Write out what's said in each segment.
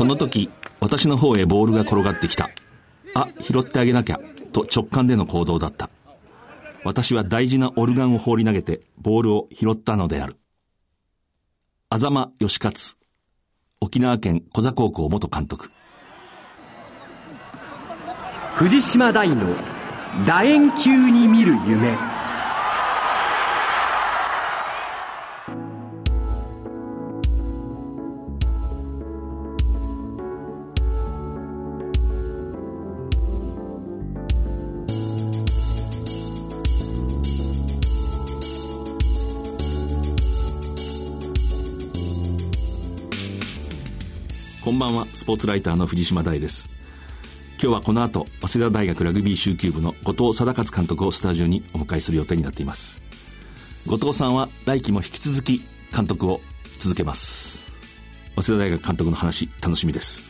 その時、私の方へボールが転がってきた。あ、拾ってあげなきゃ、と直感での行動だった。私は大事なオルガンを放り投げて、ボールを拾ったのである。あざま義勝、沖縄県小座高校元監督。藤島大の楕円球に見る夢。ばんは、スポーツライターの藤島大です。今日はこの後、早稲田大学ラグビー集球部の後藤貞勝監督をスタジオにお迎えする予定になっています。後藤さんは来季も引き続き監督を続けます。早稲田大学監督の話、楽しみです。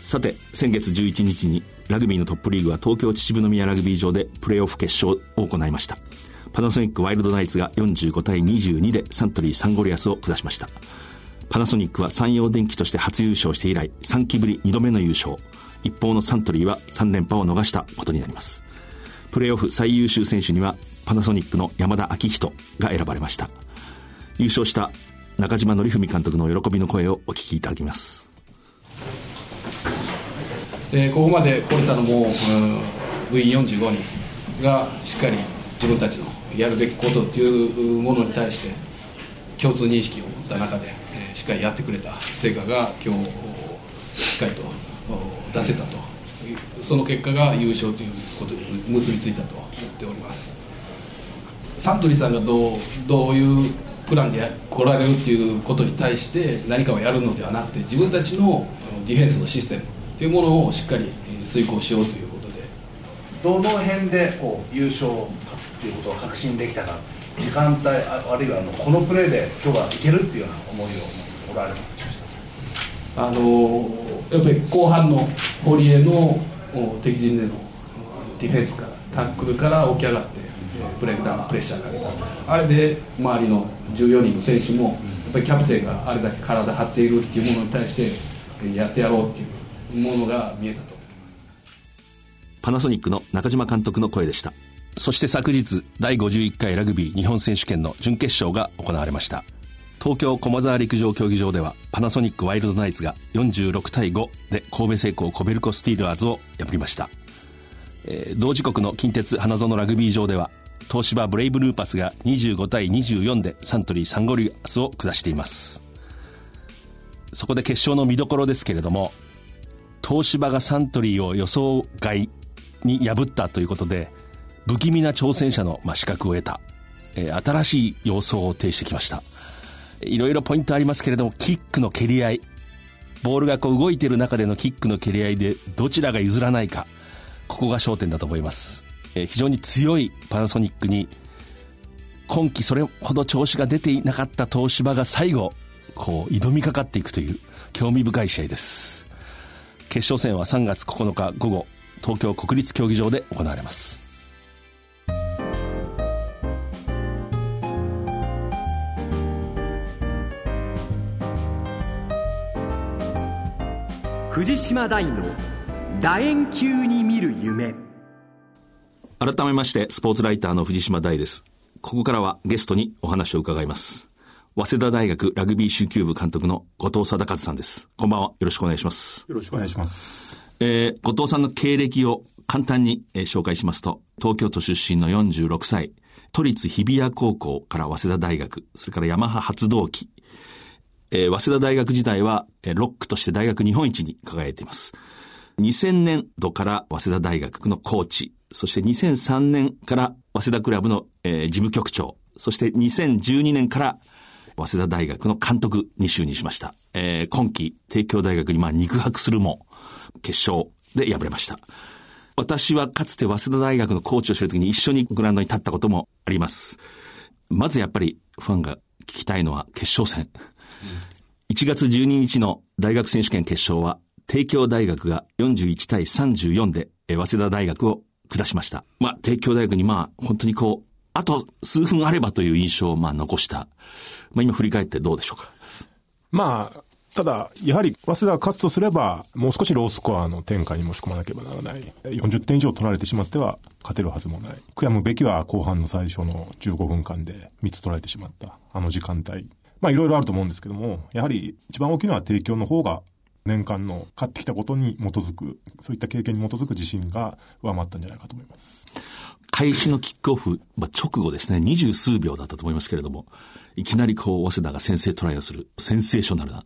さて、先月11日にラグビーのトップリーグは東京秩父宮ラグビー場でプレーオフ決勝を行いました。パナソニックワイルドナイツが45対22でサントリーサンゴリアスを下しました。パナソニックは山陽電機として初優勝して以来3期ぶり2度目の優勝。一方のサントリーは3連覇を逃したことになります。プレーオフ最優秀選手にはパナソニックの山田昭人が選ばれました。優勝した中島紀文監督の喜びの声をお聞きいただきます。でここまで来れたのも、うん、部員45人がしっかり自分たちのやるべきことっていうものに対して共通認識を持った中でしっかりやってくれた成果が今日しっかりと出せたと。その結果が優勝ということに結びついたと思っております。サントリーさんがどうどういうプランで来られるっていうことに対して何かをやるのではなくて自分たちのディフェンスのシステムというものをしっかり遂行しようということで。どの辺でこう優勝っていうことを確信できたか時間帯あるいはあのこのプレーで今日はいけるっていうような思いをおられるあのやっぱり後半の堀江の敵陣でのディフェンスからタックルから起き上がってブレイクダウンプレッシャーかけた。あれで周りの14人の選手もやっぱりキャプテンがあれだけ体張っているっていうものに対してやってやろうっていうものが見えたとパナソニックの中島監督の声でしたそして昨日第51回ラグビー日本選手権の準決勝が行われました。東京駒沢陸上競技場ではパナソニックワイルドナイツが46対5で神戸製鋼コベルコスティーラーズを破りました、えー、同時刻の近鉄花園ラグビー場では東芝ブレイブルーパスが25対24でサントリーサンゴリアスを下しています。そこで決勝の見どころですけれども東芝がサントリーを予想外に破ったということで不気味な挑戦者の、ま、資格を得た、えー、新しい様相を呈してきましたいろいろポイントありますけれども、キックの蹴り合い、ボールがこう動いている中でのキックの蹴り合いで、どちらが譲らないか、ここが焦点だと思います。えー、非常に強いパナソニックに、今季それほど調子が出ていなかった東芝が最後、こう、挑みかかっていくという、興味深い試合です。決勝戦は3月9日午後、東京国立競技場で行われます。藤島大の楕円球に見る夢。改めましてスポーツライターの藤島大です。ここからはゲストにお話を伺います。早稲田大学ラグビー集球部監督の後藤貞和さんです。こんばんは。よろしくお願いします。よろしくお願いします。えー、後藤さんの経歴を簡単に、えー、紹介しますと東京都出身の46歳都立日比谷高校から早稲田大学それからヤマハ発動機えー、早稲田大学時代は、えー、ロックとして大学日本一に輝いています。2000年度から早稲田大学のコーチ、そして2003年から早稲田クラブの、えー、事務局長、そして2012年から早稲田大学の監督に就任しました。えー、今季、帝京大学にまあ肉薄するも、決勝で敗れました。私はかつて早稲田大学のコーチをしている時に一緒にグラウンドに立ったこともあります。まずやっぱりファンが聞きたいのは決勝戦。1月12日の大学選手権決勝は、帝京大学が41対34で、早稲田大学を下しました。まあ、帝京大学にまあ、本当にこう、あと数分あればという印象をまあ残した。まあ今振り返ってどうでしょうか？まあ、ただ、やはり、早稲田が勝つとすれば、もう少しロースコアの展開に持ち込まなければならない。40点以上取られてしまっては、勝てるはずもない。悔やむべきは後半の最初の15分間で3つ取られてしまった。あの時間帯。まあ、いろいろあると思うんですけども、やはり一番大きいのは提供の方が年間の勝ってきたことに基づく、そういった経験に基づく自信が上回ったんじゃないかと思います。開始のキックオフ、まあ、直後ですね、二十数秒だったと思いますけれども、いきなりこう、早稲田が先制トライをする、センセーショナルな、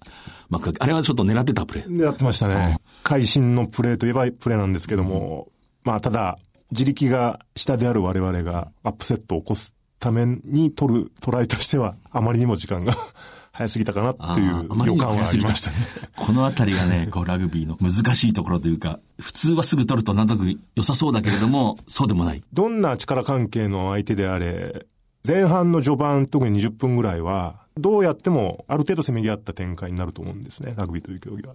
まあ、あれはちょっと狙ってたプレー。狙ってましたね。会心のプレーといえばプレーなんですけども、うん、まあ、ただ、自力が下である我々がアップセットを起こすために取るトライとしては、あまりにも時間が 早すぎたかなっていう予感はありましたね。このあたりがね、こうラグビーの難しいところというか、普通はすぐ取るとなんとなく良さそうだけれども、そうでもない。どんな力関係の相手であれ、前半の序盤、特に20分ぐらいは、どうやってもある程度せめぎ合った展開になると思うんですね、ラグビーという競技は。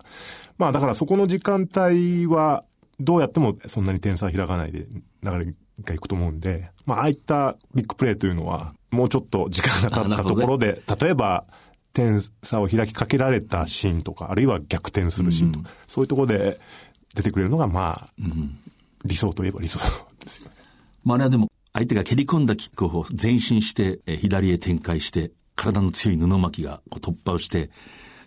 まあだからそこの時間帯は、どうやってもそんなに点差開かないで流れがいくと思うんで、まあああいったビッグプレーというのは、もうちょっと時間が経ったところで、ね、例えば、点差を開きかけられたシーンとか、あるいは逆転するシーンとか、うん、そういうところで出てくれるのが、まあ、うん、理想といえば理想ですよね。まあ、あれはでも、相手が蹴り込んだキックを前進して、え左へ展開して、体の強い布巻がこう突破をして、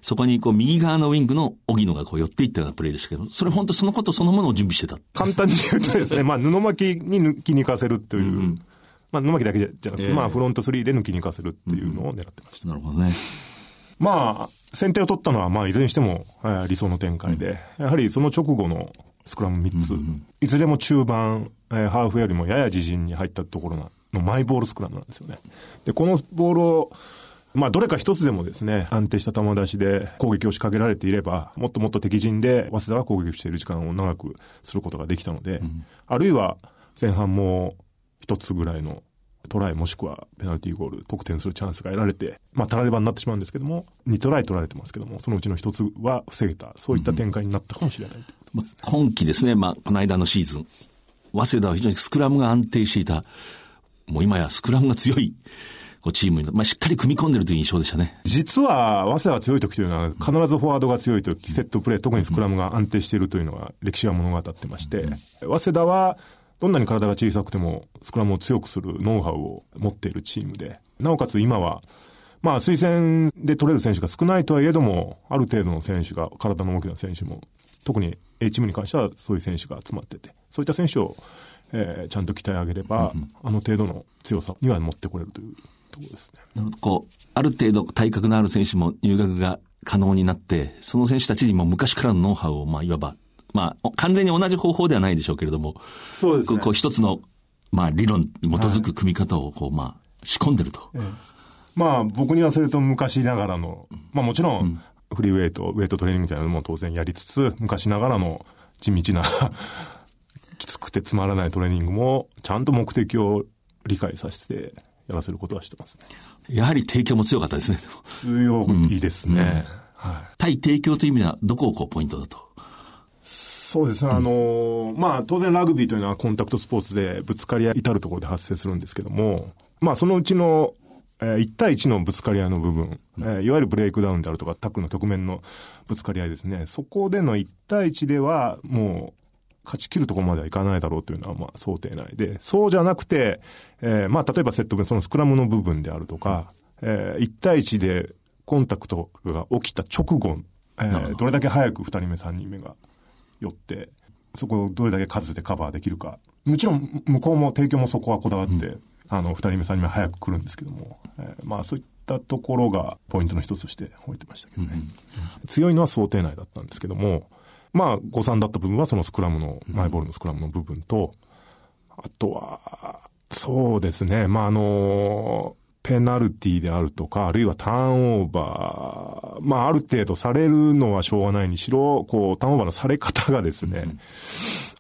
そこにこう右側のウィングの荻野がこう寄っていったようなプレーでしたけど、それ本当そのことそのものを準備してた。簡単に言うとですね、まあ布巻に抜きに行かせるという、うん、まあ布巻だけじゃなくて、えー、まあフロント3で抜きに行かせるっていうのを狙ってました。うん、なるほどね。まあ、先手を取ったのは、まあ、いずれにしても、えー、理想の展開で、やはりその直後のスクラム3つ、いずれも中盤、えー、ハーフよりもやや自陣に入ったところのマイボールスクラムなんですよね。で、このボールを、まあ、どれか一つでもですね、安定した球出しで攻撃を仕掛けられていれば、もっともっと敵陣で、早稲田が攻撃している時間を長くすることができたので、うん、あるいは前半も一つぐらいのトライもしくはペナルティーゴール、得点するチャンスが得られて、まあ、たらればになってしまうんですけども、2トライ取られてますけども、そのうちの1つは防げた、そういった展開になったかもしれない、ね。うん、今季ですね、まあ、この間のシーズン、早稲田は非常にスクラムが安定していた、もう今やスクラムが強い、こうチームに、まあ、しっかり組み込んでるという印象でしたね。実は、早稲田が強い時というのは、必ずフォワードが強い時、セットプレー、特にスクラムが安定しているというのは、歴史が物語ってまして、早稲田は、どんなに体が小さくても、スクラムを強くするノウハウを持っているチームで、なおかつ今は、まあ、推薦で取れる選手が少ないとはいえども、ある程度の選手が、体の大きな選手も、特に A チームに関してはそういう選手が集まってて、そういった選手を、えー、ちゃんと鍛え上げれば、うんうん、あの程度の強さには持ってこれるという。ところですね。こう、ある程度体格のある選手も入学が可能になって、その選手たちにも昔からのノウハウを、まあ、いわばまあ、完全に同じ方法ではないでしょうけれども、そうですね。こう一つの、まあ、理論に基づく組み方を、こう、まあ、仕込んでると。ええ、まあ、僕に言わせると昔ながらの、まあもちろん、フリーウェイト、ウェイトトレーニングみたいなのも当然やりつつ、昔ながらの地道な きつくてつまらないトレーニングも、ちゃんと目的を理解させてやらせることはしてますね。やはり提供も強かったですね。強いですね。うんうん、はい、対提供という意味では、どこをこうポイントだと？そうですね。あの、まあ、当然ラグビーというのはコンタクトスポーツでぶつかり合い至るところで発生するんですけども、まあ、そのうちの、えー、1対1のぶつかり合いの部分、えー、いわゆるブレイクダウンであるとか、タックの局面のぶつかり合いですね。そこでの1対1では、もう、勝ち切るところまではいかないだろうというのは、まあ、想定内で、そうじゃなくて、えー、まあ、例えばセット分、そのスクラムの部分であるとか、えー、1対1でコンタクトが起きた直後、えー、どれだけ早く2人目、3人目がよって、そこをどれだけ数でカバーできるか。もちろん、向こうも提供もそこはこだわって、うん、あの、二人目、三人目早く来るんですけども、えー、まあそういったところがポイントの一つとして置いてましたけどね。うん、強いのは想定内だったんですけども、まあ誤算だった部分はそのスクラムの、マイボールのスクラムの部分と、あとは、そうですね、まああのペナルティであるとか、あるいはターンオーバー、まあある程度されるのはしょうがないにしろ、こう、ターンオーバーのされ方がですね、うん、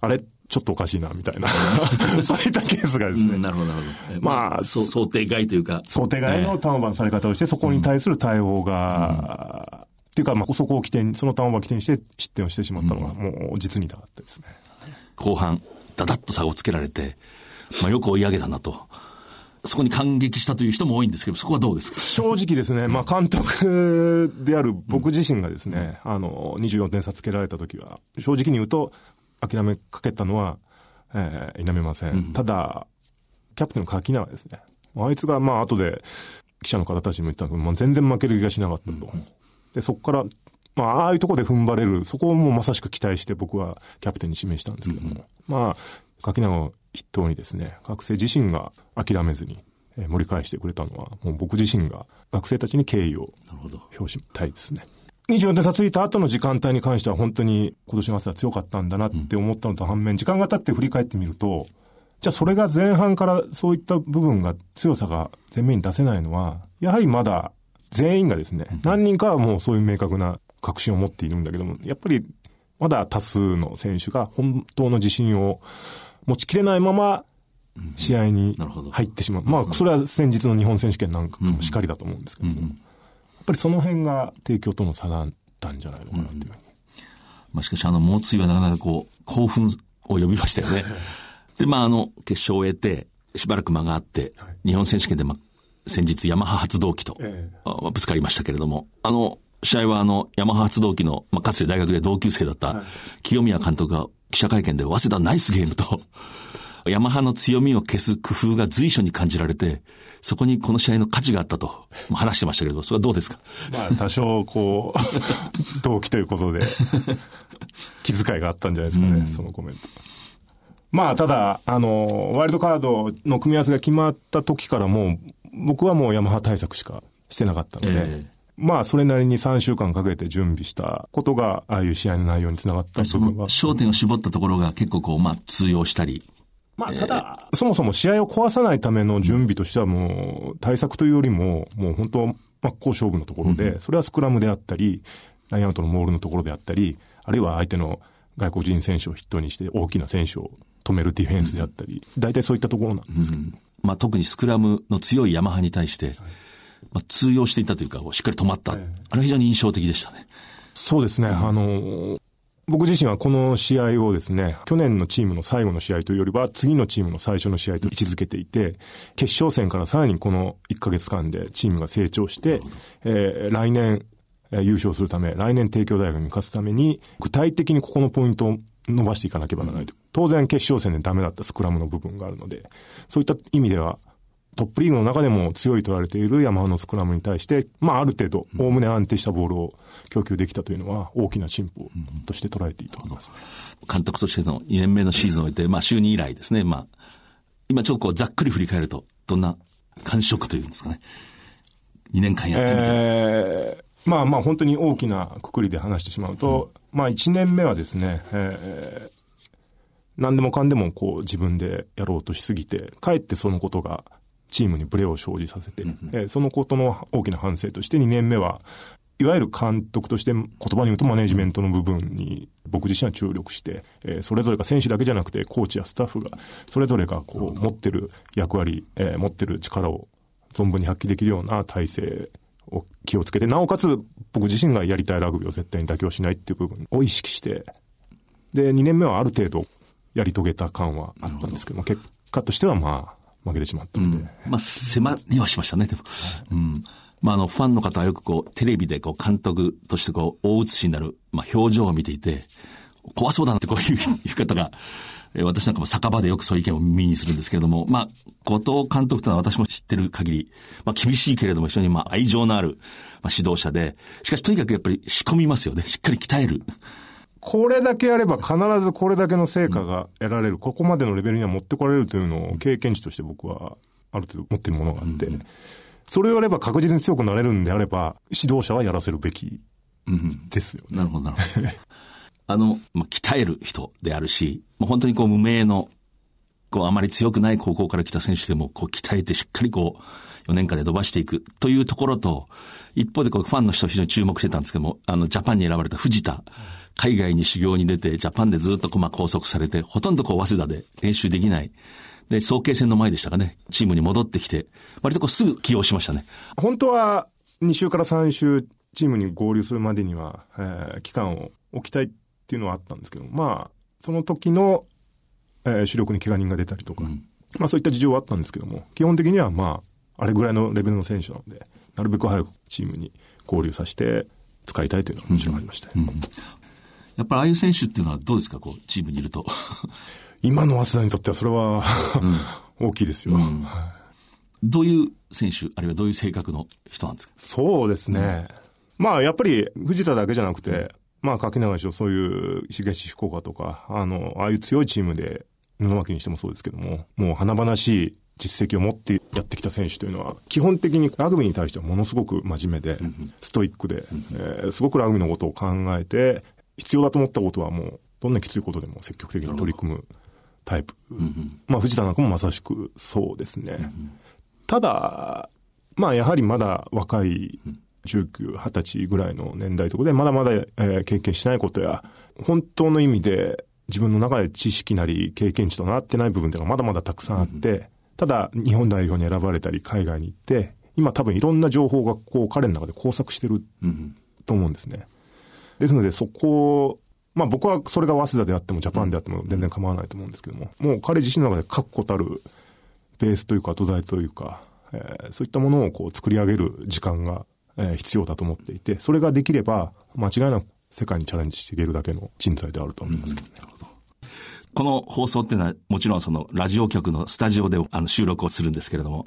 あれ、ちょっとおかしいな、みたいな そういったケースがですね。うん、なるほど、なるほど。まあ、想定外というか。想定外のターンオーバーのされ方をして、そこに対する対応が、うん、いうか、まあ、そこを起点、そのターンオーバーを起点して失点をしてしまったのが、もう実に痛かったですね。後半、だだっと差をつけられて、まあ、よく追い上げたなと。そこに感激したという人も多いんですけど、そこはどうですか？正直ですね、まあ監督である僕自身がですね、あの、24点差つけられた時は、正直に言うと、諦めかけたのは、えー、否めません。ただ、キャプテンの柿永ですね。あいつが、まあ後で、記者の方たちにも言ったんですけど、まあ、全然負ける気がしなかったと。で、そこから、まあ、ああいうところで踏ん張れる、そこをもうまさしく期待して僕はキャプテンに指名したんですけども、まあ、柿永を筆頭にですね、学生自身が諦めずに、えー盛り返してくれたのは、もう僕自身が学生たちに敬意を表したいですね。24点差ついた後の時間帯に関しては本当に今年の夏は強かったんだなって思ったのと反面、時間が経って振り返ってみると、じゃあそれが前半からそういった部分が強さが前面に出せないのは、やはりまだ全員がですね、何人かはもうそういう明確な確信を持っているんだけども、やっぱりまだ多数の選手が本当の自信を持ちきれないまま試合に入ってしまう。まあそれは先日の日本選手権なんかもしっかりだと思うんですけども、やっぱりその辺が帝京との差だったんじゃないのかなっていう。まあ、しかし、あの、猛追はなかなかこう、興奮を呼びましたよね。で、まあ、あの、決勝を終えて、しばらく間があって、日本選手権で、まあ、先日、ヤマハ発動機と、ぶつかりましたけれども、あの、試合はあの、ヤマハ発動機の、まあ、かつて大学で同級生だった、清宮監督が記者会見で、早稲田ナイスゲームと、ヤマハの強みを消す工夫が随所に感じられて、そこにこの試合の価値があったと、まあ話してましたけど、それはどうですか？まあ多少こう、同期ということで、気遣いがあったんじゃないですかね、そのコメント。まあただ、あの、ワイルドカードの組み合わせが決まった時からもう、僕はもうヤマハ対策しかしてなかったので、ええ。まあそれなりに3週間かけて準備したことが、ああいう試合の内容につながった部分は。焦点を絞ったところが結構こう、まあ、通用したり、まあ、ただ、そもそも試合を壊さないための準備としてはもう、対策というよりも、もう本当、真っ向勝負のところで、それはスクラムであったり、ラインアウトのモールのところであったり、あるいは相手の外国人選手を筆頭にして大きな選手を止めるディフェンスであったり、大体そういったところなんですけど、まあ、特にスクラムの強いヤマハに対して、まあ、通用していたというか、しっかり止まった。あれは非常に印象的でしたね。そうですね、あの、僕自身はこの試合をですね、去年のチームの最後の試合というよりは、次のチームの最初の試合と位置づけていて、決勝戦からさらにこの1ヶ月間でチームが成長して、えー来年、えー優勝するため、来年帝京大学に勝つために、具体的にここのポイントを伸ばしていかなければならないと。当然決勝戦でダメだったスクラムの部分があるので、そういった意味では、トップリーグの中でも強いと言われている山のスクラムに対して、まあある程度、おおむね安定したボールを供給できたというのは大きな進歩として捉えていいと思いますね。監督としての2年目のシーズンを終えて、まあ、就任以来ですね、まあ、今ちょっとこう、ざっくり振り返ると、どんな感触というんですかね。2年間やってみて。えーまあまあ本当に大きなくくりで話してしまうと、まあ1年目はですね、えー何でもかんでもこう自分でやろうとしすぎて、かえってそのことがチームにブレを生じさせて、えーそのことの大きな反省として2年目は、いわゆる監督として言葉に言うとマネジメントの部分に僕自身は注力して、えーそれぞれが選手だけじゃなくてコーチやスタッフがそれぞれがこう持ってる役割、えー持ってる力を存分に発揮できるような体制を気をつけて、なおかつ僕自身がやりたいラグビーを絶対に妥協しないっていう部分を意識して、で、2年目はある程度やり遂げた感はあったんですけども、結果としてはまあ、負けてしまったので、まあ、迫りはしましたね、でも。うん。まあ、あの、ファンの方はよくこう、テレビでこう、監督としてこう、大写しになる、まあ、表情を見ていて、怖そうだなってこういう言い方が、えー私なんかも酒場でよくそういう意見を耳にするんですけれども、まあ、後藤監督というのは私も知ってる限り、まあ、厳しいけれども非常にまあ、愛情のある、まあ、指導者で、しかしとにかくやっぱり仕込みますよね。しっかり鍛える。これだけやれば必ずこれだけの成果が得られる、ここまでのレベルには持ってこられるというのを経験値として僕はある程度持っているものがあって、それをやれば確実に強くなれるんであれば、指導者はやらせるべきですよね。なるほど、なるほど。あの、まあ、鍛える人であるし、もう本当にこう無名の、こうあまり強くない高校から来た選手でも、こう鍛えてしっかりこう、4年間で伸ばしていくというところと、一方でこうファンの人非常に注目してたんですけども、あの、ジャパンに選ばれた藤田、海外に修行に出て、ジャパンでずっとまあ拘束されて、ほとんどこう早稲田で練習できない。で、早慶戦の前でしたかね、チームに戻ってきて、割とこうすぐ起用しましたね。本当は2週から3週チームに合流するまでには、えー期間を置きたいっていうのはあったんですけど、まあ、その時の、えー主力に怪我人が出たりとか、まあそういった事情はあったんですけども、基本的にはまあ、あれぐらいのレベルの選手なので、なるべく早くチームに合流させて使いたいというのはもちろんありました、ねやっぱりああいう選手っていうのはどうですか、こう、チームにいると。今の早稲田にとってはそれは、大きいですよ、どういう選手、あるいはどういう性格の人なんですか？そうですね。まあやっぱり藤田だけじゃなくて、まあ柿永氏そういう東福岡とか、あの、ああいう強いチームで、布巻にしてもそうですけども、もう華々しい実績を持ってやってきた選手というのは、基本的にラグビーに対してはものすごく真面目で、ストイックで、えーすごくラグビーのことを考えて、必要だと思ったことはもう、どんなきついことでも積極的に取り組むタイプ。まあ藤田なんかもまさしくそうですね。ただ、まあやはりまだ若い19、20歳ぐらいの年代とかで、まだまだ、えー経験しないことや、本当の意味で自分の中で知識なり経験値となってない部分っていうのがまだまだたくさんあって、ただ日本代表に選ばれたり海外に行って、今多分いろんな情報がこう彼の中で交錯してると思うんですね。ですのでそこを、まあ僕はそれが早稲田であってもジャパンであっても全然構わないと思うんですけども、もう彼自身の中で確固たるベースというか土台というか、えーそういったものをこう作り上げる時間が、えー必要だと思っていて、それができれば間違いなく世界にチャレンジしていけるだけの人材であると思いますけどね。この放送っていうのは、もちろんそのラジオ局のスタジオであの収録をするんですけれども、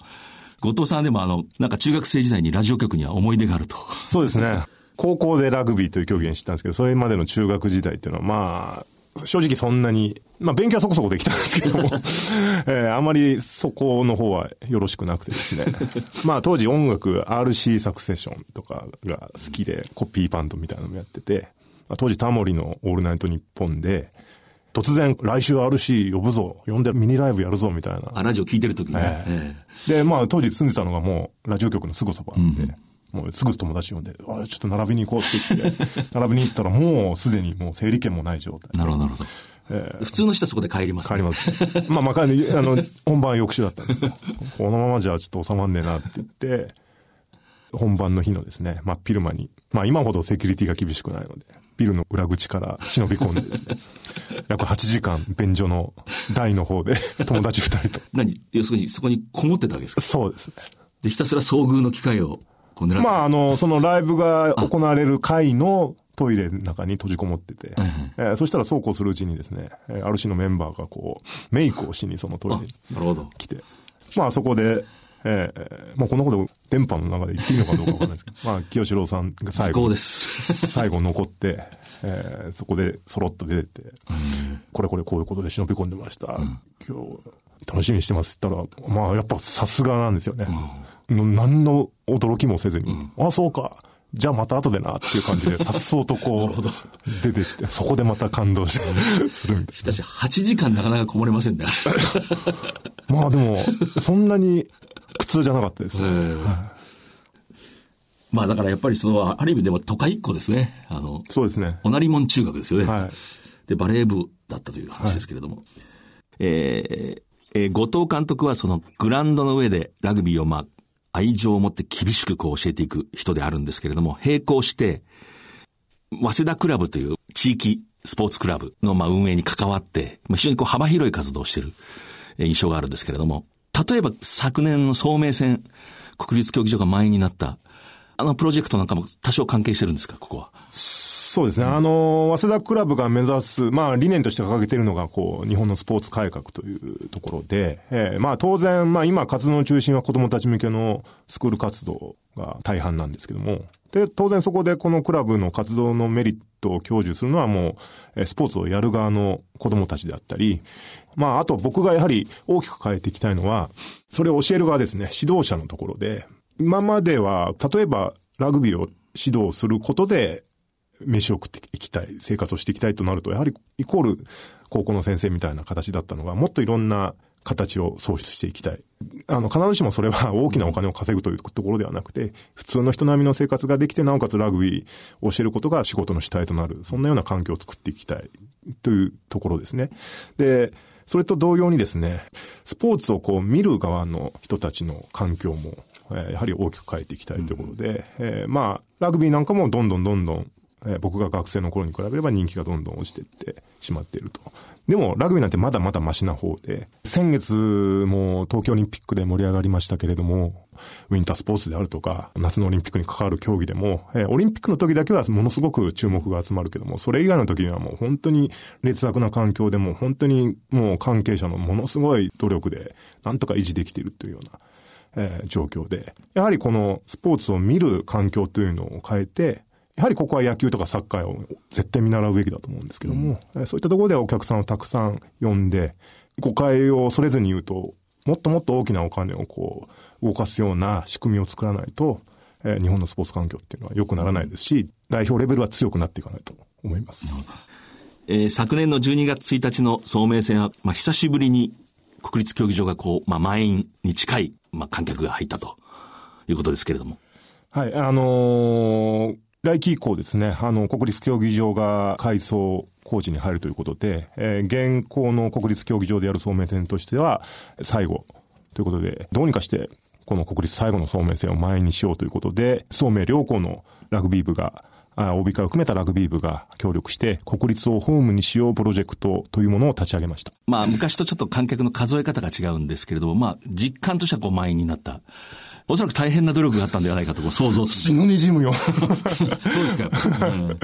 後藤さんでもあの、なんか中学生時代にラジオ局には思い出があると。そうですね。高校でラグビーという競技に知ったんですけど、それまでの中学時代っていうのは、まあ、正直そんなに、まあ勉強はそこそこできたんですけども、えーあまりそこの方はよろしくなくてですね。まあ当時音楽 RC サクセションとかが好きで、コピーバンドみたいなのもやってて、まあ当時タモリのオールナイトニッポンで、突然来週 RC 呼ぶぞ、呼んでミニライブやるぞみたいな。あラジオ聞いてる時にね。ええで、まあ当時住んでたのがもうラジオ局のすぐそばなんで、もうすぐ友達呼んで、あちょっと並びに行こうって言って、並びに行ったらもうすでにもう整理券もない状態。えなるほど、なるほど。普通の人はそこで帰ります、帰ります。まあまあ、あの、本番翌週だったんですけど、このままじゃちょっと収まんねえなって言って、本番の日のですね、真っ昼間に、まあ今ほどセキュリティが厳しくないので、ビルの裏口から忍び込んでですね、約8時間便所の台の方で友達2人と。何？要するにそこにこもってたわけですか？そうですね。で、ひたすら遭遇の機会をこう狙って。まあ、あの、そのライブが行われる会のトイレの中に閉じこもってて、えーそしたらそうこうするうちにですね、えーある種のメンバーがこう、メイクをしにそのトイレになるほど。来て、まあそこで、えーまあこんなこと電波の中で言っていいのかどうかわかんないですけど、まあ清志郎さんが最後。最後残って、えーそこでそろっと出てて、これこれこういうことで忍び込んでました。今日、楽しみにしてますって言ったら、まあやっぱさすがなんですよね。の何の驚きもせずに、あ、そうか。じゃあまた後でなっていう感じで、さっそうとこう、出てきて、そこでまた感動して、するみたいしかし、8時間なかなかこもれませんね。な。まあでも、そんなに苦痛じゃなかったですね。まあだからやっぱりその、ある意味でも都会っ子ですね。あの、そうですね。おなりもん中学ですよね。はいで、バレー部だったという話ですけれども。えーえー後藤監督はそのグラウンドの上でラグビーをまあ、愛情を持って厳しくこう教えていく人であるんですけれども、並行して、早稲田クラブという地域スポーツクラブのまあ運営に関わって、まあ非常にこう幅広い活動をしている印象があるんですけれども、例えば昨年の総明戦、国立競技場が前になった、あのプロジェクトなんかも多少関係してるんですか、ここは？そうですね。あの、早稲田クラブが目指す、まあ理念として掲げているのが、こう、日本のスポーツ改革というところで、えーまあ当然、まあ今活動の中心は子供たち向けのスクール活動が大半なんですけども、で、当然そこでこのクラブの活動のメリットを享受するのはもう、えースポーツをやる側の子供たちであったり、まああと僕がやはり大きく変えていきたいのは、それを教える側ですね、指導者のところで、今までは、例えばラグビーを指導することで、飯を食っていきたい、生活をしていきたいとなると、やはりイコール高校の先生みたいな形だったのが、もっといろんな形を創出していきたい。あの、必ずしもそれは大きなお金を稼ぐというところではなくて、普通の人並みの生活ができて、なおかつラグビーを教えることが仕事の主体となる、そんなような環境を作っていきたいというところですね。で、それと同様にですね、スポーツをこう見る側の人たちの環境も、えやはり大きく変えていきたいということで、えーまあ、ラグビーなんかもどんどんどんどん、え僕が学生の頃に比べれば人気がどんどん落ちていってしまっていると。でも、ラグビーなんてまだまだマシな方で、先月も東京オリンピックで盛り上がりましたけれども、ウィンタースポーツであるとか、夏のオリンピックに関わる競技でも、えオリンピックの時だけはものすごく注目が集まるけども、それ以外の時にはもう本当に劣悪な環境でも本当にもう関係者のものすごい努力で、なんとか維持できているというような、え状況で、やはりこのスポーツを見る環境というのを変えて、やはりここは野球とかサッカーを絶対見習うべきだと思うんですけども、えーそういったところでお客さんをたくさん呼んで、誤解を恐れずに言うと、もっともっと大きなお金をこう、動かすような仕組みを作らないと、えー日本のスポーツ環境っていうのは良くならないですし、代表レベルは強くなっていかないと思います。えー昨年の12月1日の総明戦は、まあ、久しぶりに国立競技場がこう、まあ、満員に近い、まあ、観客が入ったということですけれども。はい、あのー来期以降ですね、あの、国立競技場が改装工事に入るということで、えー現行の国立競技場でやる総明戦としては、最後ということで、どうにかして、この国立最後の総明戦を前にしようということで、総明両校のラグビー部が、あ OB 会を含めたラグビー部が協力して、国立をホームにしようプロジェクトというものを立ち上げました。まあ、昔とちょっと観客の数え方が違うんですけれども、まあ、実感としてはこう満員になった。おそらく大変な努力があったんではないかと想像する。死ぬにじむよ。そうですか。うん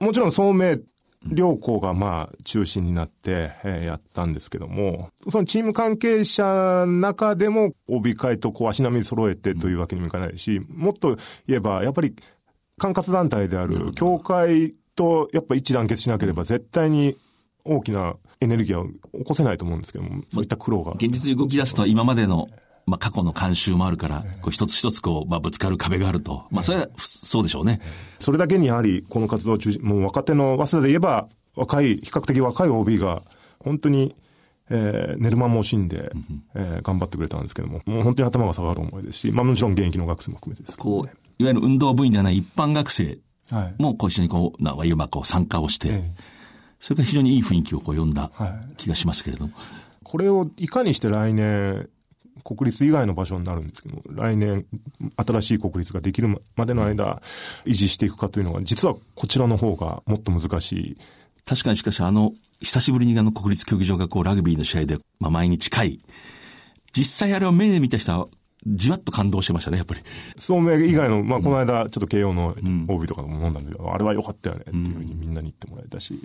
もちろん、総明両校がまあ中心になって、えーやったんですけども、そのチーム関係者の中でも、帯会とこう足並み揃えてというわけにもいかないし、もっと言えば、やっぱり管轄団体である協会とやっぱ一致団結しなければ絶対に大きなエネルギーは起こせないと思うんですけども、そういった苦労が。現実に動き出すと今までの、まあ、過去の慣習もあるから、こう一つ一つこう、まあ、ぶつかる壁があると。まあ、それはそうでしょうね。それだけにやはりこの活動を中心、もう若手の早稲田で言えば、若い、比較的若い OB が、本当に、えー寝る間も惜しんで、えー頑張ってくれたんですけども、もう本当に頭が下がる思いですし、まあもちろん現役の学生も含めてですけどこう、いわゆる運動部員ではない一般学生はい。もこう一緒にこう、ないわばこう参加をして、ええそれが非常にいい雰囲気をこう読んだはい気がしますけれども。これをいかにして来年、国立以外の場所になるんですけど、来年、新しい国立ができるまでの間、維持していくかというのが、実はこちらの方がもっと難しい。確かにしかしあの、久しぶりにあの国立競技場がこうラグビーの試合で、まあ前に近い。実際あれを目で見た人は、じわっと感動してましたね、やっぱり。聡明以外の、まあ、この間、ちょっと慶応の OB とかも飲んだんだけど、あれは良かったよね、っていうふうにみんなに言ってもらえたし、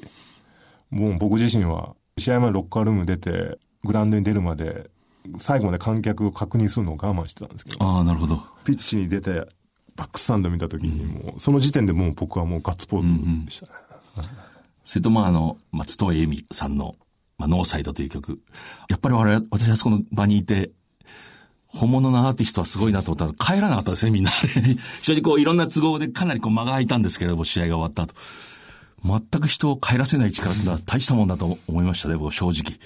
もう僕自身は、試合前ロッカールーム出て、グラウンドに出るまで、最後まで観客を確認するのを我慢してたんですけど、ああ、なるほど。ピッチに出て、バックスタンド見た時にもう、その時点でもう僕はもうガッツポーズでしたね。それとまああの、松任谷由実さんの、まあ、ノーサイドという曲。やっぱり我々、私はそこの場にいて、本物のアーティストはすごいなと思ったら帰らなかったですね、みんな。非常にこういろんな都合でかなりこう間が空いたんですけれども、試合が終わった後。全く人を帰らせない力ってのは大したもんだと思いましたね、僕正直。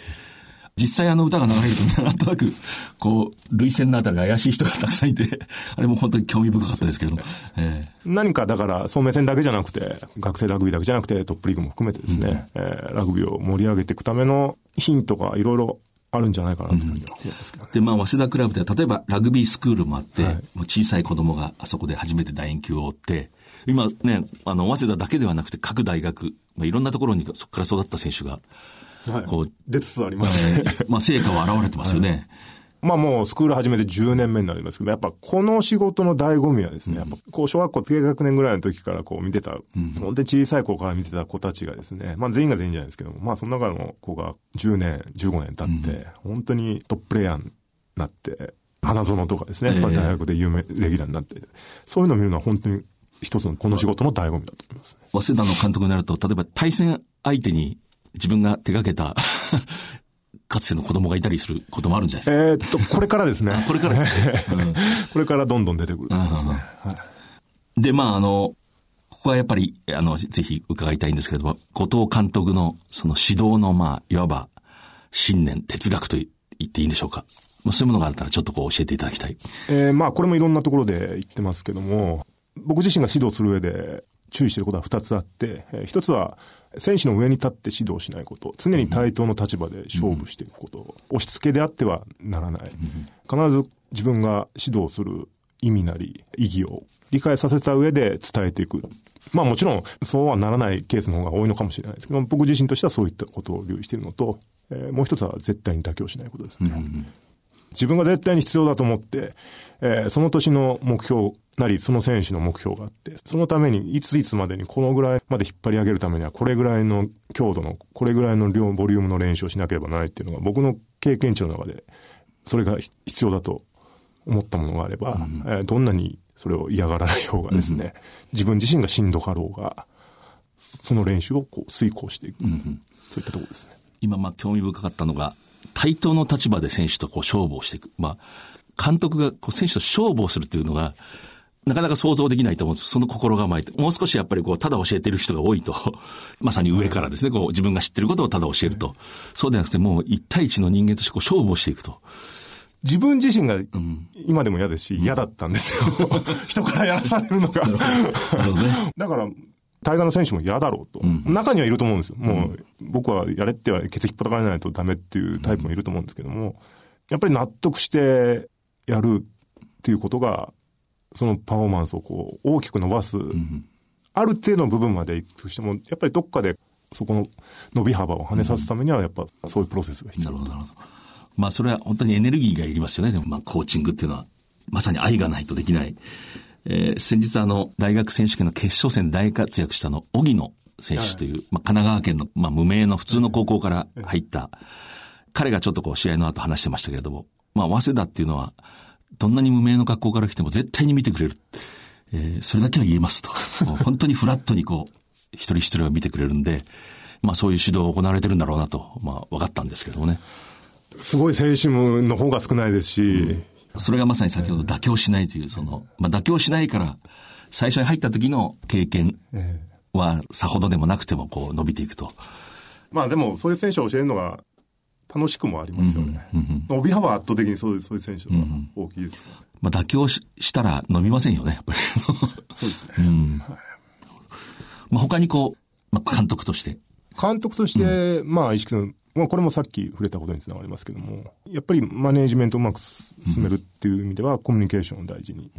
実際あの歌が流れるとななんとなく、こう、類線のあたりが怪しい人がたくさんいて、あれも本当に興味深かったですけれども。ええ。何かだから、総明戦だけじゃなくて、学生ラグビーだけじゃなくて、トップリーグも含めてですね、えーラグビーを盛り上げていくためのヒントがいろいろあるんじゃないかなというふうには。思いますけどね。で、まあ、早稲田クラブでは、例えばラグビースクールもあって、はい。もう小さい子供があそこで初めて楕円球を追って、今ね、あの、早稲田だけではなくて各大学、まあ、いろんなところにそこから育った選手が、はいこう、出つつありますね。まあ、成果は現れてますよね。まあもうスクール始めて10年目になりますけど、やっぱこの仕事の醍醐味はですね、やっぱこう小学校低学年ぐらいの時からこう見てた、本当に小さい頃から見てた子たちがですね、まあ全員が全員じゃないですけども、まあその中の子が10年、15年経って、本当にトッププレイヤーになって、花園とかですね、ええ大学で有名、レギュラーになって、そういうのを見るのは本当に一つのこの仕事の醍醐味だと思いますね。早稲田の監督になると、例えば対戦相手に自分が手掛けた、かつての子供がいたりすることもあるんじゃないですか。えーっと、これからですね。これからですね。うんこれからどんどん出てくると思いますね。で、まあ、あの、ここはやっぱり、あの、ぜひ伺いたいんですけれども、後藤監督のその指導の、まあ、いわば、信念、哲学と言っていいんでしょうか。まあ、そういうものがあったらちょっとこう教えていただきたい。えーまあこれもいろんなところで言ってますけども、僕自身が指導する上で注意していることは二つあって、えー一つは選手の上に立って指導しないこと、常に対等の立場で勝負していくこと、押し付けであってはならない。必ず自分が指導する意味なり意義を理解させた上で伝えていく。まあもちろんそうはならないケースの方が多いのかもしれないですけど、僕自身としてはそういったことを留意しているのと、えー、もう一つは絶対に妥協しないことですね。うんうん自分が絶対に必要だと思って、えー、その年の目標なり、その選手の目標があって、そのためにいついつまでにこのぐらいまで引っ張り上げるためには、これぐらいの強度の、これぐらいの量、ボリュームの練習をしなければならないっていうのが、僕の経験値の中で、それが必要だと思ったものがあれば、うん、えー、どんなにそれを嫌がらない方がですね、うん、自分自身がしんどかろうが、その練習をこう遂行していく、うん、そういったところですね。今、まあ、興味深かったのが、対等の立場で選手とこう勝負をしていく。まあ、監督がこう選手と勝負をするっていうのが、なかなか想像できないと思うんです。その心構え。もう少しやっぱりこう、ただ教えてる人が多いと、まさに上からですね、こう、自分が知ってることをただ教えると。そうではなくて、もう一対一の人間としてこう、勝負をしていくと。自分自身が今でも嫌ですし、嫌だったんですよ。人からやらされるのが。だから、大河の選手も嫌だろうと、うん、中にはいると思うんですよ。もう、僕はやれってはケツ引っ張かれないとダメっていうタイプもいると思うんですけども、やっぱり納得してやるっていうことが、そのパフォーマンスをこう大きく伸ばす、ある程度の部分までいくとしても、やっぱりどっかでそこの伸び幅を跳ねさすためには、やっぱそういうプロセスが必要、なるほど。まあそれは本当にエネルギーがいりますよね。でもまあコーチングっていうのは、まさに愛がないとできない。えー、先日あの、大学選手権の決勝戦大活躍したの、荻野選手という、まあ、神奈川県の、まあ、無名の普通の高校から入った、彼がちょっとこう試合の後話してましたけれども、まあ、早稲田っていうのは、どんなに無名の学校から来ても絶対に見てくれる。えー、それだけは言えますと。本当にフラットにこう、一人一人を見てくれるんで、まあそういう指導を行われてるんだろうなと、まあ分かったんですけどもね。すごい選手の方が少ないですし、うん、それがまさに先ほど妥協しないという、その、まあ妥協しないから、最初に入った時の経験はさほどでもなくてもこう伸びていくと。まあでもそういう選手を教えるのが楽しくもありますよね。うんうんうん、帯幅は圧倒的にそういうそういう選手が大きいですから、うんうん、まあ妥協したら伸びませんよね、やっぱり。そうですね。うん、まあ他にこう、まあ監督として。監督として、うん、まあ意識するまあ、これもさっき触れたことにつながりますけども、やっぱりマネージメントをうまく進めるっていう意味では、コミュニケーションを大事に、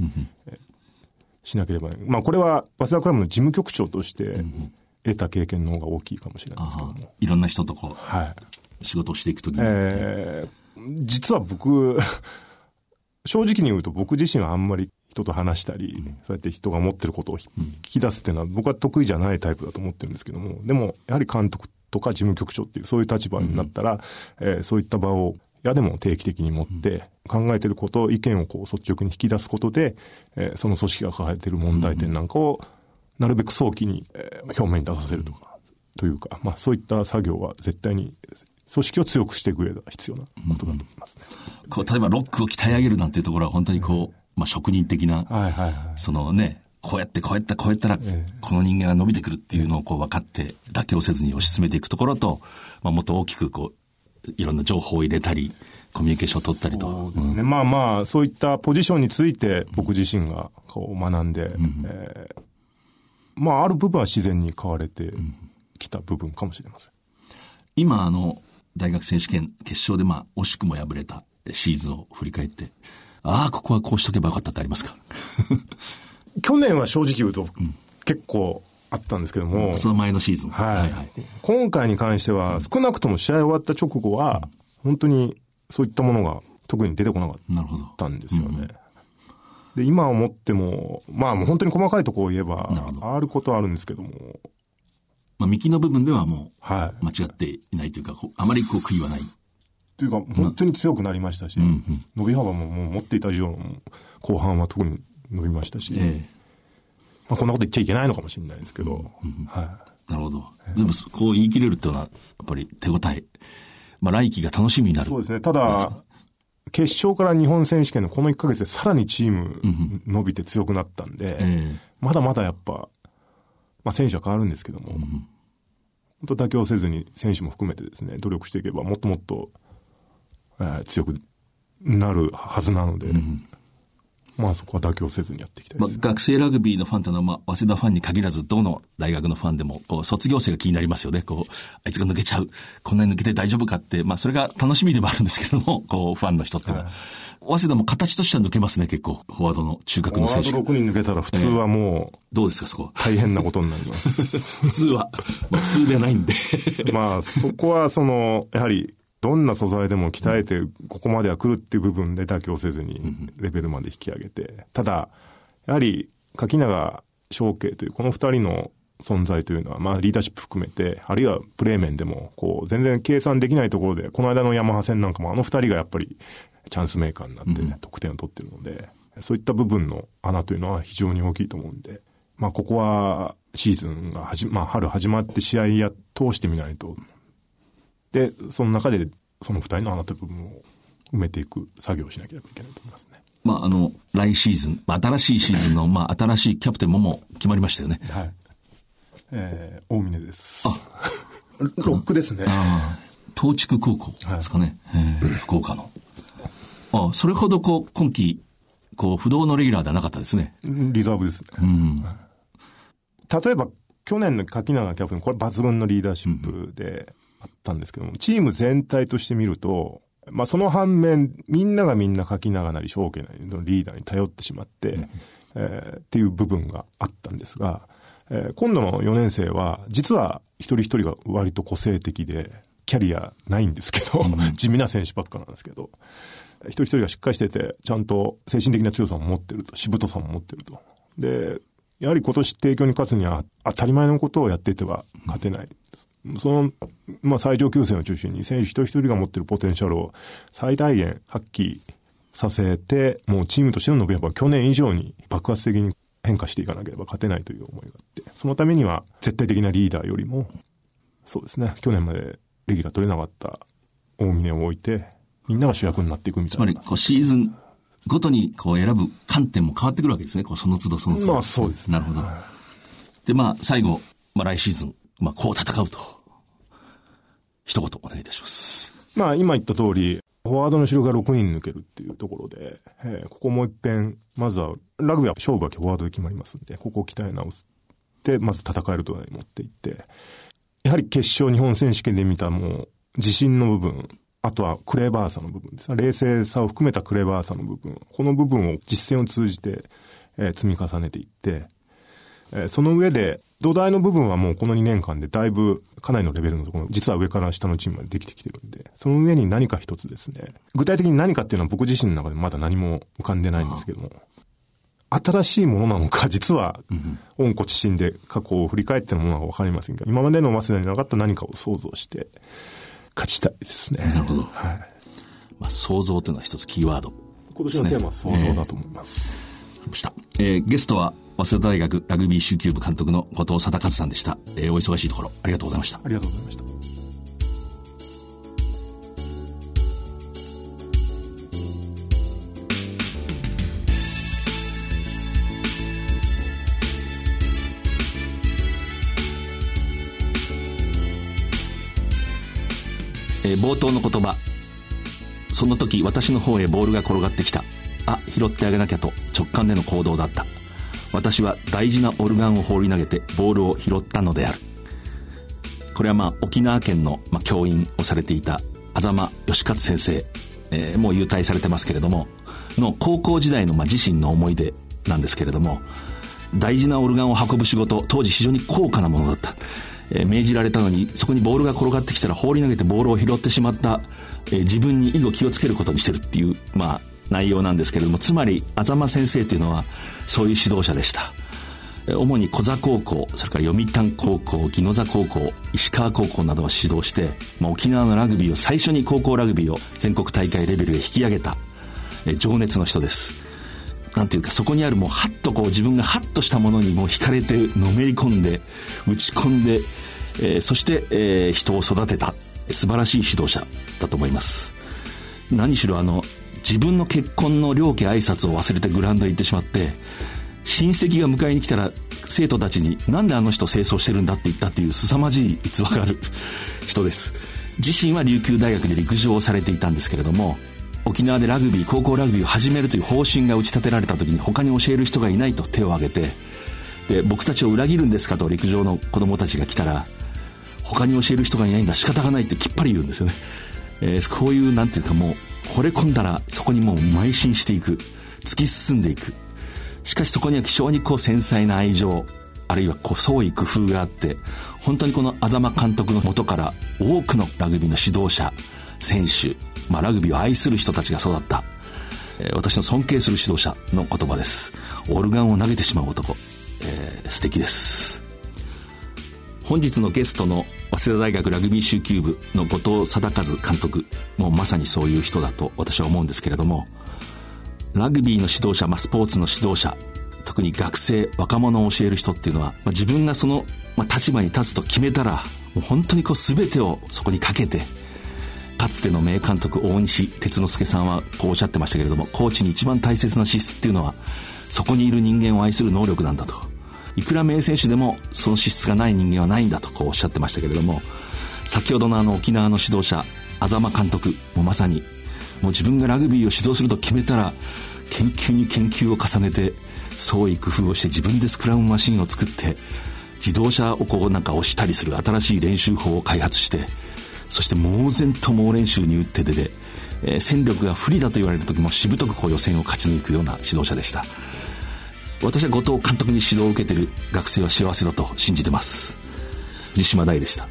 しなければまあ、これは、早稲田クラブの事務局長として、得た経験の方が大きいかもしれないですけども。いろんな人とこう、はい、仕事をしていくときに。えー、実は僕、正直に言うと僕自身はあんまり人と話したり、うん、そうやって人が持ってることを引き出すっていうのは僕は得意じゃないタイプだと思ってるんですけども、でもやはり監督とか事務局長っていうそういう立場になったら、うん、えー、そういった場を嫌でも定期的に持って、考えてること、意見をこう率直に引き出すことで、えー、その組織が抱えている問題点なんかを、なるべく早期に、えー、表面に出させるとか、というか、まあそういった作業は絶対に組織を強くしていく上では必要なことだと思いますね。こう例えばロックを鍛え上げるなんていうところは本当にこう、まあ職人的な、はいはいはい、そのね、こうやってこうやってこうやったら、この人間が伸びてくるっていうのをこう分かって、妥協せずに推し進めていくところと、まあ、もっと大きくこう、いろんな情報を入れたり、コミュニケーションを取ったりと。そうですね。うん、まあまあ、そういったポジションについて僕自身がこう学んで、うん、えー、まあ、ある部分は自然に変われてきた部分かもしれません。今、あの、大学選手権決勝でまあ、惜しくも敗れたシーズンを振り返って、ああ、ここはこうしとけばよかったってありますか？去年は正直言うと、結構あったんですけども、その前のシーズン。はい。はいはい、今回に関しては、少なくとも試合終わった直後は、本当にそういったものが特に出てこなかったんですよね。で、今思っても、まあもう本当に細かいところを言えば、あることはあるんですけども。まあ、幹の部分ではもう、間違っていないというか、あまりこう悔いはない。というか、本当に強くなりましたし、うんうん、伸び幅ももう持っていた以上の後半は特に伸びましたし、ええ、まあ、こんなこと言っちゃいけないのかもしれないですけど、うんうん、はい。なるほど。でも、こう言い切れるっていうのは、やっぱり手応え、まあ、来季が楽しみになる。そうですね。ただ、決勝から日本選手権のこの1ヶ月でさらにチーム伸びて強くなったんで、うんうん、まだまだやっぱ、まあ選手は変わるんですけども、うん、本当妥協せずに選手も含めてですね、努力していけばもっともっと、えー、強くなるはずなので、うんまあそこは妥協せずにやっていきたいまあ、学生ラグビーのファンというのは、まあ、早稲田ファンに限らず、どの大学のファンでも、こう、卒業生が気になりますよね。こう、あいつが抜けちゃう。こんなに抜けて大丈夫かって、まあ、それが楽しみでもあるんですけれども、こう、ファンの人っては。早稲田も形としては抜けますね、結構。フォワードの中学の選手。フォワード6人抜けたら普通はもう、えー、どうですか、そこ。大変なことになります。普通は。まあ、普通ではないんで まあ、そこは、その、やはり、どんな素材でも鍛えて、ここまでは来るっていう部分で妥協せずに、レベルまで引き上げて、ただ、やはり、柿永翔慶というこの二人の存在というのは、まあ、リーダーシップ含めて、あるいはプレー面でも、こう、全然計算できないところで、この間のヤマハ戦なんかも、あの二人がやっぱり、チャンスメーカーになってね、得点を取ってるので、そういった部分の穴というのは非常に大きいと思うんで、まあ、ここは、シーズンが始ま、あ、春始まって試合や、通してみないと、で、その中で、その二人の穴という部分を埋めていく作業をしなければいけないと思いますね。まあ、あの、来シーズン、まあ、新しいシーズンの、まあ、新しいキャプテンもも決まりましたよね。はい。えー、大峰です。あ、ロックですね。あ東筑高校ですかね。はい、福岡の。あそれほどこう、今季、こう、不動のレギュラーではなかったですね。リザーブですね。うん。例えば、去年の柿永キャプテン、これ抜群のリーダーシップであったんですけども、チーム全体として見ると、まあその反面、みんながみんな柿永なり正家なりのリーダーに頼ってしまって、うん、えー、っていう部分があったんですが、えー、今度の4年生は、実は一人一人が割と個性的で、キャリアないんですけど、うん、地味な選手ばっかなんですけど、一人一人がしっかりしてて、ちゃんと精神的な強さも持ってると、しぶとさも持ってると。で、やはり今年提供に勝つには当たり前のことをやっていては勝てない。その、まあ、最上級生を中心に選手一人一人が持ってるポテンシャルを最大限発揮させて、もうチームとしての伸び幅は去年以上に爆発的に変化していかなければ勝てないという思いがあって、そのためには絶対的なリーダーよりも、そうですね、去年までレギュラー取れなかった大峰を置いて、みんなが主役になっていくみたいな。つまり、こうシーズンごとにこう選ぶ観点も変わってくるわけですね。こうその都度その都度。まあそうですね。なるほど。で、まあ最後、まあ来シーズン、まあこう戦うと。一言お願いいたします。まあ今言った通り、フォワードの後ろが6人抜けるっていうところで、えー、ここもう一遍、まずは、ラグビーは勝負はフォワードで決まりますんで、ここを鍛え直して、まず戦えるところに持っていって、やはり決勝日本選手権で見たもう、自信の部分、あとはクレバーさの部分です冷静さを含めたクレバーさの部分、この部分を実践を通じて、えー、積み重ねていって、えー、その上で、土台の部分はもうこの2年間でだいぶかなりのレベルのところ、実は上から下のチームまでできてきてるんで、その上に何か一つですね、具体的に何かっていうのは僕自身の中でまだ何も浮かんでないんですけども、新しいものなのか、実は、温故知新で過去を振り返ってのものはわかりませんが、今までの早稲田になかった何かを想像して、勝ちたいですね。なるほど。はい。まあ、想像というのは一つキーワード、ね、今年のテーマは想像だと思います。え。えー、ゲストは、早稲田大学ラグビー集球部監督の後藤貞和さんでした。えー、お忙しいところ、ありがとうございました。ありがとうございました。えー、冒頭の言葉その時私の方へボールが転がってきたあ拾ってあげなきゃと直感での行動だった私は大事なオルガンを放り投げてボールを拾ったのである。これはまあ沖縄県の、まあ、教員をされていた狭間義勝先生、えー、もう優退されてますけれどもの高校時代のまあ自身の思い出なんですけれども大事なオルガンを運ぶ仕事当時非常に高価なものだった。えー、命じられたのにそこにボールが転がってきたら放り投げてボールを拾ってしまった、えー、自分に以後気をつけることにしてるっていう、まあ、内容なんですけれどもつまりあざま先生というのはそういう指導者でした。主に小座高校、それから読谷高校、宜野座高校、石川高校などを指導して、まあ、沖縄のラグビーを最初に高校ラグビーを全国大会レベルへ引き上げた、え情熱の人です。なんていうかそこにあるもうハッとこう自分がハッとしたものにもう惹かれてのめり込んで打ち込んで、えー、そして、えー、人を育てた素晴らしい指導者だと思います何しろあの自分の結婚の両家挨拶を忘れてグラウンドへ行ってしまって親戚が迎えに来たら生徒たちになんであの人清掃してるんだって言ったっていう凄まじい逸話がある 人です。自身は琉球大学で陸上をされていたんですけれども沖縄でラグビー高校ラグビーを始めるという方針が打ち立てられた時に他に教える人がいないと手を挙げてで僕たちを裏切るんですかと陸上の子供たちが来たら他に教える人がいないんだ仕方がないってきっぱり言うんですよね、えー、こういうなんていうかもう惚れ込んだらそこにもう邁進していく。突き進んでいく。しかしそこには非常にこう繊細な愛情あるいはこう創意工夫があって本当にこの安間監督のもとから多くのラグビーの指導者選手、まあ、ラグビーを愛する人たちが育った、私の尊敬する指導者の言葉です。オルガンを投げてしまう男、えー、素敵です。本日のゲストの早稲田大学ラグビー集球部の後藤貞和監督もまさにそういう人だと私は思うんですけれどもラグビーの指導者、まあ、スポーツの指導者特に学生若者を教える人っていうのは、まあ、自分がその、まあ、立場に立つと決めたらもう本当にこう全てをそこにかけてかつての名監督大西哲之助さんはこうおっしゃってましたけれどもコーチに一番大切な資質っていうのはそこにいる人間を愛する能力なんだと。いくら名選手でもその資質がない人間はないんだとこうおっしゃってましたけれども先ほどのあの沖縄の指導者安間監督もまさにもう自分がラグビーを指導すると決めたら研究に研究を重ねて創意工夫をして自分でスクラムマシンを作って自動車をこうなんか押したりする新しい練習法を開発してそして猛然と猛練習に打って出て、えー、戦力が不利だと言われる時もしぶとくこう予選を勝ち抜くような指導者でした。私は後藤監督に指導を受けている学生は幸せだと信じてます。西島大でした。